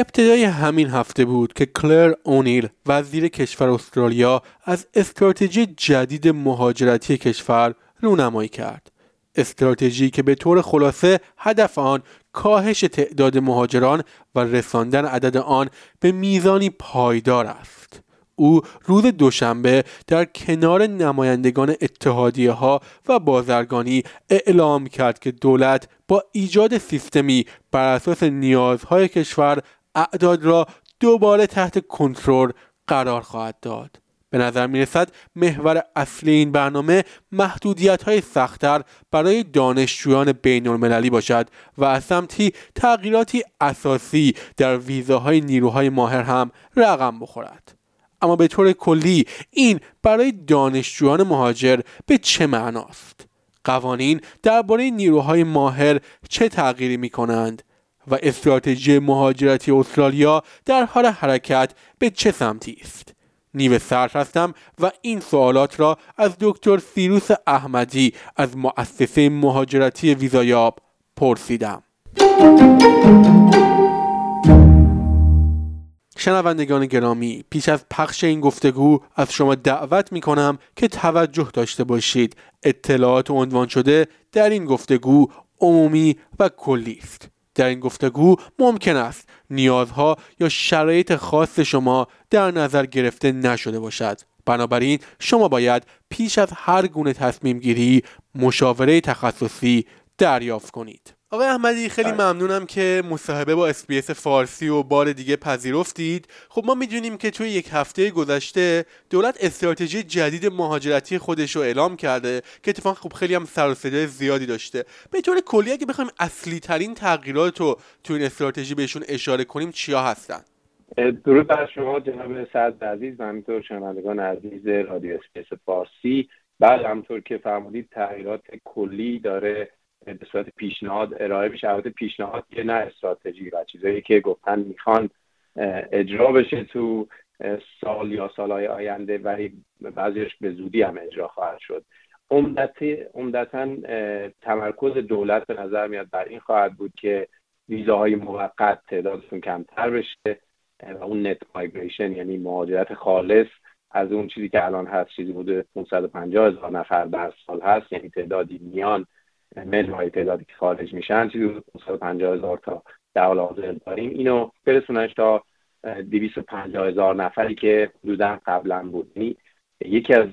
ابتدای همین هفته بود که کلر اونیل وزیر کشور استرالیا از استراتژی جدید مهاجرتی کشور رونمایی کرد. استراتژی که به طور خلاصه هدف آن کاهش تعداد مهاجران و رساندن عدد آن به میزانی پایدار است. او روز دوشنبه در کنار نمایندگان اتحادیه ها و بازرگانی اعلام کرد که دولت با ایجاد سیستمی بر اساس نیازهای کشور اعداد را دوباره تحت کنترل قرار خواهد داد به نظر می رسد محور اصلی این برنامه محدودیت های سختتر برای دانشجویان بین المللی باشد و از سمتی تغییراتی اساسی در ویزاهای نیروهای ماهر هم رقم بخورد. اما به طور کلی این برای دانشجویان مهاجر به چه معناست؟ قوانین درباره نیروهای ماهر چه تغییری می کنند؟ و استراتژی مهاجرتی استرالیا در حال حرکت به چه سمتی است؟ نیو سرد هستم و این سوالات را از دکتر سیروس احمدی از مؤسسه مهاجرتی ویزایاب پرسیدم. شنوندگان گرامی پیش از پخش این گفتگو از شما دعوت می کنم که توجه داشته باشید اطلاعات عنوان شده در این گفتگو عمومی و کلی است در این گفتگو ممکن است نیازها یا شرایط خاص شما در نظر گرفته نشده باشد. بنابراین شما باید پیش از هر گونه تصمیم گیری مشاوره تخصصی دریافت کنید. آقای احمدی خیلی بله. ممنونم که مصاحبه با اسپیس فارسی و بار دیگه پذیرفتید. خب ما می‌دونیم که توی یک هفته گذشته دولت استراتژی جدید مهاجرتی خودش رو اعلام کرده که اتفاقا خب خیلی هم سر زیادی داشته. به طور کلی اگه بخوایم اصلی ترین تغییرات رو توی این استراتژی بهشون اشاره کنیم چیا هستن؟ درود بر شما جناب سعد عزیز و همینطور شنوندگان عزیز رادیو اسپیس فارسی. بعد همطور که فرمودید تغییرات کلی داره به صورت پیشنهاد ارائه میشه البته پیشنهاد که نه استراتژی و چیزایی که گفتن می‌خوان اجرا بشه تو سال یا سالهای آینده ولی بعضیش به زودی هم اجرا خواهد شد. عمدتا تمرکز دولت به نظر میاد بر این خواهد بود که ویزاهای موقت تعدادشون کمتر بشه و اون نت مایگریشن یعنی مهاجرت خالص از اون چیزی که الان هست چیزی بوده 550 هزار نفر در سال هست یعنی تعدادی میان های تعدادی که خارج میشن چیزی 550 هزار تا در حال داریم. اینو برسوننش تا 250 هزار نفری که حدودا قبلا بود. یعنی یکی از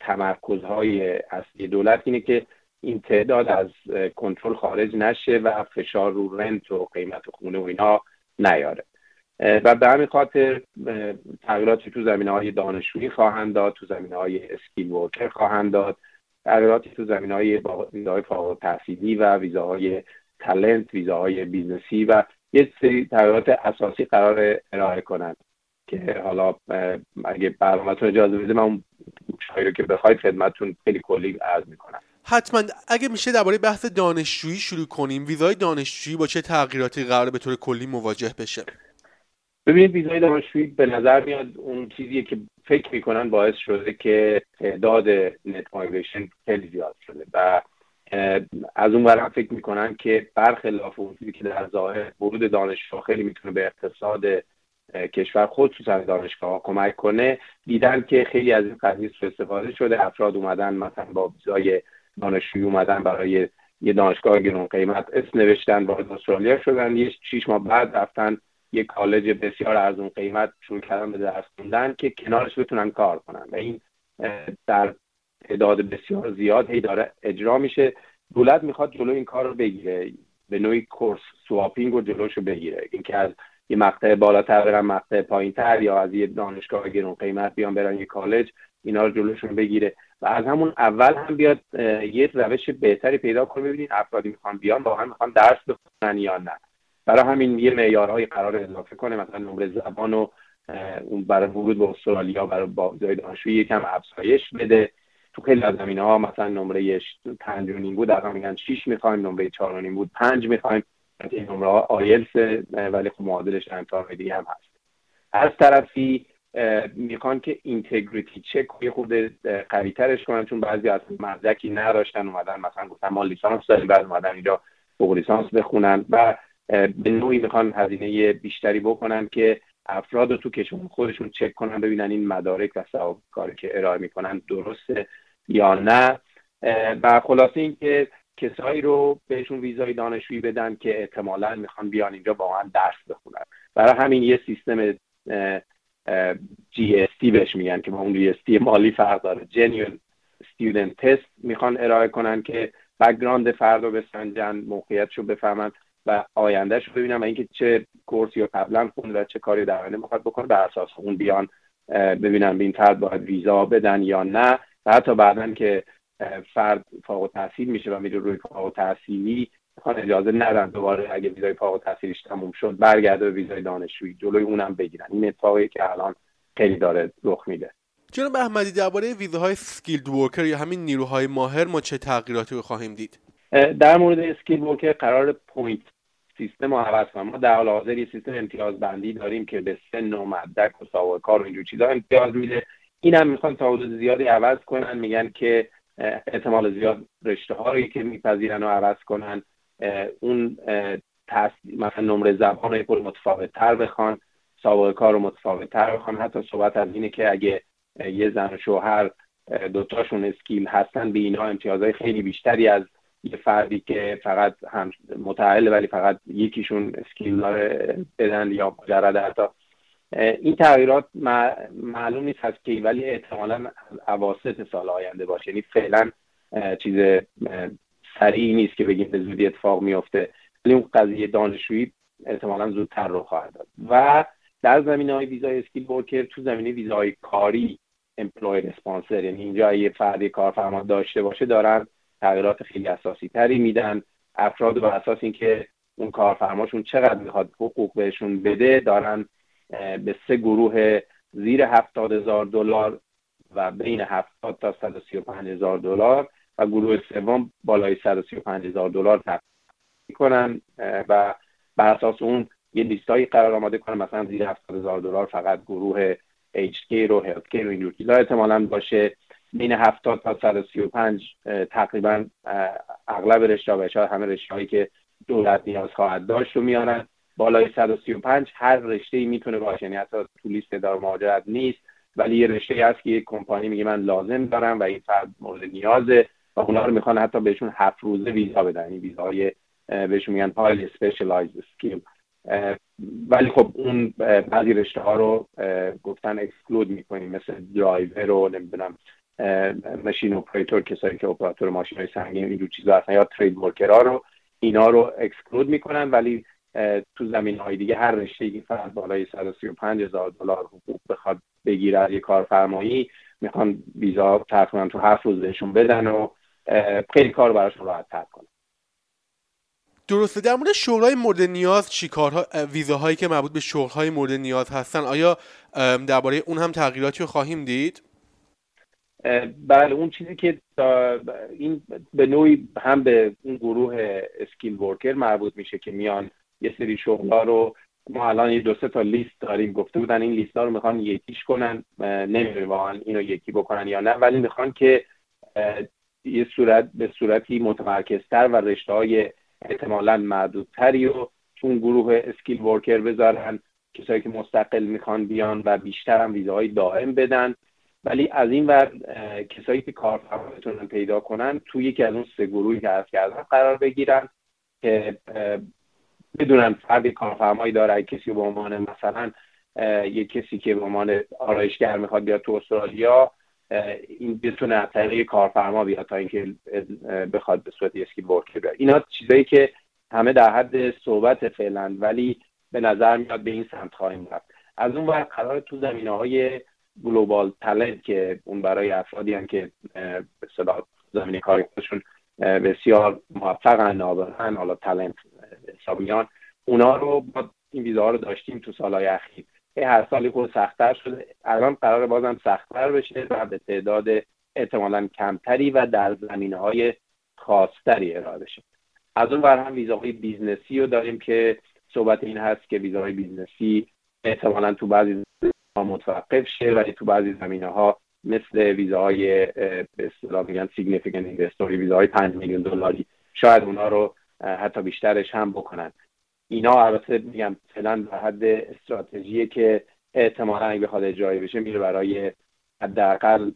تمرکزهای اصلی دولت اینه که این تعداد از کنترل خارج نشه و فشار رو رنت و قیمت خونه و اینا نیاره. و به همین خاطر تغییراتی تو زمینه های دانشجویی خواهند داد تو زمینه های اسکیل خواهند داد. تغییراتی تو زمین های ویزاهای فارغ تحصیلی و ویزاهای talent ویزاهای business ی و یه سری تغییرات اساسی قرار ارائه کنند که حالا اگه برنامهتون اجازه بده من اون رو که بخواید خدمتتون خیلی کلی عرض می‌کنم. حتما. اگه میشه درباره بحث دانشجویی شروع کنیم. ویزای دانشجویی با چه تغییراتی قرار به طور کلی مواجه بشه؟ ببینید ویزای دانشجویی به نظر میاد اون چیزیه که فکر می‌کنن باعث شده که تعداد نت مایگریشن خیلی زیاد شده و از اون برم فکر می‌کنن که برخلاف اون چیزی که در ظاهر ورود دانشگاه خیلی می‌تونه به اقتصاد کشور خصوصا دانشگاه کمک کنه دیدن که خیلی از این قضیه استفاده شده افراد اومدن مثلا با ویزای دانشجویی اومدن برای یه دانشگاه گرون قیمت اسم نوشتن وارد استرالیا شدن یه شیش ماه بعد رفتن یه کالج بسیار ارزون قیمت شروع کردن به درس خوندن که کنارش بتونن کار کنن. و این در تعداد بسیار زیاد هی داره اجرا میشه. دولت می‌خواد جلو این کار رو بگیره. به نوعی کورس سواپینگ رو جلوش رو بگیره. اینکه از یه مقطع بالاتر برن مقطع پایینتر یا از یه دانشگاه گرون قیمت بیان برن یه کالج اینا رو جلوشون بگیره. و از همون اول هم بیاد یه روش بهتری پیدا کنه. ببینید افرادی می‌خوان بیان واقعا می‌خوان درس بخونن یا نه. برای همین یه معیارهایی قرار اضافه کنه مثلا نمره زبان و اون برای ورود به استرالیا برای بازای دانشجویی یکم افزایش بده. تو خیلی از زمینه ها مثلا نمره پنج و نیم بود الان میگن 6 می‌خوایم نمره چهار و نیم بود پنج می‌خوایم. این نمره ها ولی خب معادلش امتحان دیگه هم هست. از طرفی می‌خوان که اینتگریتی چک یه خود قوی ترش کنن چون بعضی از مدرکی نداشتن اومدن مثلا گفتن ما لیسانس داریم بعد اومدن اینجا فوق لیسانس بخونن و به نوعی می‌خوان هزینه بیشتری بکنن که افراد رو تو کشور خودشون چک کنن ببینن این مدارک و سوابق کاری که ارائه می‌کنن درسته یا نه. و خلاصه اینکه کسایی رو بهشون ویزای دانشجویی بدن که احتمالا می‌خوان بیان اینجا من درس بخونن. برای همین یه سیستم GS بهش میگن که با اون GS مالی فرق داره. genuine student test می‌خوان ارائه کنن که background فرد رو بسنجن موقعیتش رو بفهمن. و آیندهش رو ببینن و اینکه چه course ی یا قبلا خونده و چه کاری در آینده می‌خواد بکنه بر اساس اون بیان ببینن به این فرد باید ویزا بدن یا نه. و حتی بعدا که فرد فارغ التحصیل میشه و میره روی فارغ التحصیلی می‌خوان اجازه ندن دوباره اگه ویزای فارغ التحصیلیش تموم شد برگرده به ویزای دانشجویی جلوی اونم بگیرن. این اتفاقی که الان خیلی داره رخ میده. جناب احمدی درباره ویزاهای skilled worker یا همین نیروهای ماهر ما چه تغییراتی رو خواهیم دید؟ در مورد skill worker قرار point system رو عوض کنن. ما در حال حاضر یه سیستم امتیاز بندی داریم که به سن و مدرک و سابقه کار و اینجور چیزا امتیاز میده. این هم می‌خوان تا حدود زیادی عوض کنن. میگن که احتمال زیاد رشته هایی که میپذیرن و عوض کنن اون مثلا نمره زبان رو متفاوت تر بخوان سابقه کار رو متفاوت تر بخوان. حتی صحبت از اینه که اگه یه زن و شوهر دوتاشون اسکیل هستن به اینها امتیازهای خیلی بیشتری از یه فردی که فقط هم متعهل ولی فقط یکیشون اسکیل داره بدن یا مجرد حتی. این تغییرات معلوم نیست هست که ولی احتمالا اواسط سال آینده باشه. یعنی فعلا چیز سریعی نیست که بگیم به زودی اتفاق میفته. ولی اون قضیه دانشجویی احتمالا زودتر رو خواهد داد. و در زمینه های ویزای اسکیل ورکر تو زمینه ویزای کاری امپلوی اسپانسر یعنی اینجا یه فردی کارفرما داشته باشه دارن تغییرات خیلی اساسی تری میدن. افراد بر اساس اینکه اون کارفرماشون چقدر می‌خواد حقوق بهشون بده دارن به سه گروه زیر هفتاد هزار دلار و بین هفتاد تا صد و پنج هزار دلار و گروه سوم بالای صد و پنج هزار دلار تقسیم می‌کنن. و بر اساس اون یه لیستایی قرار آماده کنن مثلا زیر هفتاد هزار دلار فقط گروه HK رو هلت و اینجور چیزا احتمالا باشه. بین 70 تا 135 تقریبا اغلب رشته و شاید همه رشته هایی که دولت نیاز خواهد داشت رو میارن. بالای 135 هر رشته ای می‌تونه باشه. یعنی حتی تو لیست دار مهاجرت نیست ولی یه رشته هست که یک کمپانی میگه من لازم دارم و این فرد مورد نیازه و اونا رو می‌خوان حتی بهشون هفت روزه ویزا بدن. این ویزای بهشون میگن پایل specialised skill ولی خب اون بعضی رشته ها رو گفتن exclude می‌کنیم. مثل درایور رو نمی‌دونم machine operator کسایی که اپراتور ماشین های سنگین اینجور چیزا هستن یا trade worker ها رو اینا رو exclude می‌کنن ولی تو زمینه های دیگه هر رشته ای فرد بالای 135 هزار دلار حقوق بخواد بگیره از یه کارفرمایی می‌خوان ویزا تقریبا تو هفت روز بهشون بدن و خیلی کار براشون راحت تر کنن درسته. در مورد شغلهای مورد نیاز چیکارها ویزاهایی که مربوط به شغلهای مورد نیاز هستن آیا درباره اون هم تغییراتی رو خواهیم دید؟ بله اون چیزی که این به نوعی هم به اون گروه اسکیل ورکر مربوط میشه که میان یه سری شغلا رو ما الان یه دو سه تا لیست داریم گفته بودن این لیست ها رو می‌خوان یکیش کنن نمی‌دونیم واقعا اینو یکی بکنن یا نه ولی می‌خوان که یه صورت به صورتی متمرکزتر و رشته های احتمالا معدودتری و اون گروه اسکیل ورکر بذارن. کسایی که مستقل می‌خوان بیان و بیشتر هم ویزاهای دائم بدن. ولی از این ور کسایی که کارفرما بتونن پیدا کنن توی یکی از اون سه گروهی که عرض کردم قرار بگیرن که بدونن فردی کارفرمایی داره. کسی به عنوان مثلا یک کسی که به عنوان آرایشگر می‌خواد بیاد تو استرالیا این بتونه از طریق کارفرما بیاد تا اینکه بخواد به صورت اسکیل ورکر بیاد. اینا چیزایی که همه در حد صحبت فعلا ولی به نظر میاد به این سمت خواهیم رفت. از اون ور قرار تو زمینه های گلوبال تلنت که اون برای افرادی هم که به اصطلاح زمینه کاری خودشون بسیار موفقن نابغن حالا talent حساب میان اونا رو با این ویزا رو داشتیم تو سالهای اخیر. هر سالی خورده سختتر شده. الان قرار بازم سختتر بشه و به تعداد احتمالا کمتری و در زمینه های خاصتری ارائه بشه. از اون ور هم ویزاهای بیزنسی رو داریم که صحبت این هست که ویزاهای بیزنسی احتمالا تو بعضی متوقف شه ولی تو بعضی زمینه ها مثل ویزاهای به اصطلاح میگن significant investor ی ویزاهای 5 میلیون دلاری شاید اونا رو حتی بیشترش هم بکنن. اینا البته میگم فعلا در حد استراتژی که احتمالا اگه بخواد اجرایی بشه میره برای حداقل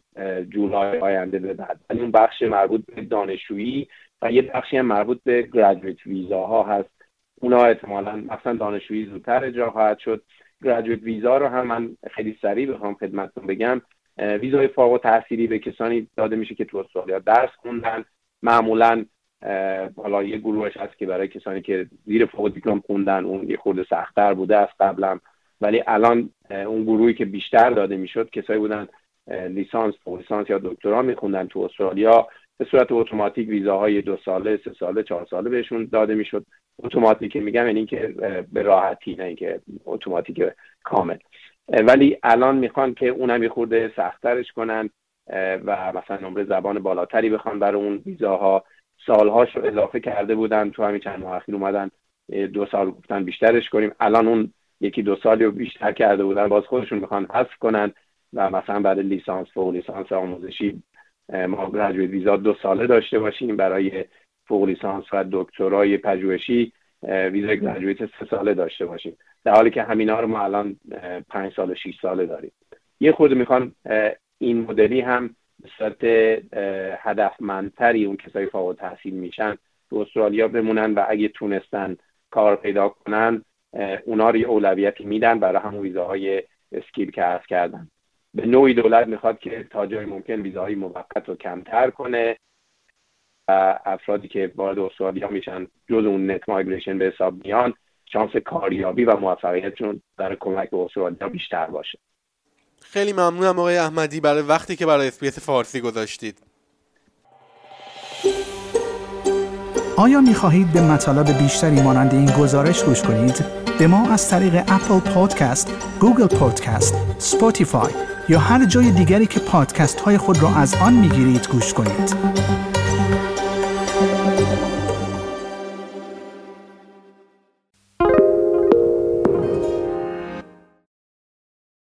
جولای آینده به بعد. ولی اون بخش مربوط به دانشجویی و یه بخشی هم مربوط به graduate ویزاها هست. اونا احتمالا مثلا دانشجویی زودتر اجرا خواهد شد. گریجویت ویزا رو هم من خیلی سریع بخوام خدمتتون بگم. ویزای فارغ تحصیلی به کسانی داده میشه که تو استرالیا درس خوندن. معمولا حالا یه گروهش هست که برای کسانی که زیر فوق دیپلم خوندن اون یه خورده سختتر بوده از قبلا ولی الان اون گروهی که بیشتر داده می‌شد کسایی بودن لیسانس لیسانس یا دکترا میخوندن تو استرالیا. به صورت اتوماتیک ویزاهای دو ساله سه ساله چهار ساله بهشون داده می‌شد. اتوماتیک میگم یعنی که به راحتی نه اینکه اتوماتیک کامل. ولی الان می‌خوان که اونم یه خورده سختترش کنن و مثلا نمره زبان بالاتری بخوان برای اون ویزاها. سالهاش رو اضافه کرده بودن تو همین چند ماه اخیر اومدن دو سال گفتن بیشترش کنیم. الان اون یکی دو سالی رو بیشتر کرده بودن باز خودشون می‌خوان حذف کنن و مثلا برای لیسانس فوق لیسانس آموزشی ما گرجویت ویزا دو ساله داشته باشیم برای فوق لیسانس و دکترای پژوهشی ویزا گرجویت سه ساله داشته باشیم. در حالی که همینا رو ما الان پنج سال و شیش ساله داریم. یه خورده می‌خوان این مدلی هم به صورت هدفمندتری اون کسایی فوق تحصیل میشن تو استرالیا بمونن و اگه تونستن کار پیدا کنن اونا رو یه اولویتی میدن برای همون ویزاهای skill که عرض کردم به نوعی دولت می‌خواد که تا جای ممکن ویزاهای موقت رو کمتر کنه. و افرادی که وارد استرالیا میشن جز اون net migration به حساب میان شانس کاریابی و موفقیتشون در کمک به استرالیا بیشتر باشه خیلی ممنونم آقای احمدی برای وقتی که برای اس‌بی‌اس فارسی گذاشتید آیا می خواهید به مطالب بیشتری مانند این گزارش گوش کنید؟ به ما از طریق اپل پادکست، گوگل پادکست، Spotify یا هر جای دیگری که پادکست های خود را از آن می گیرید گوش کنید.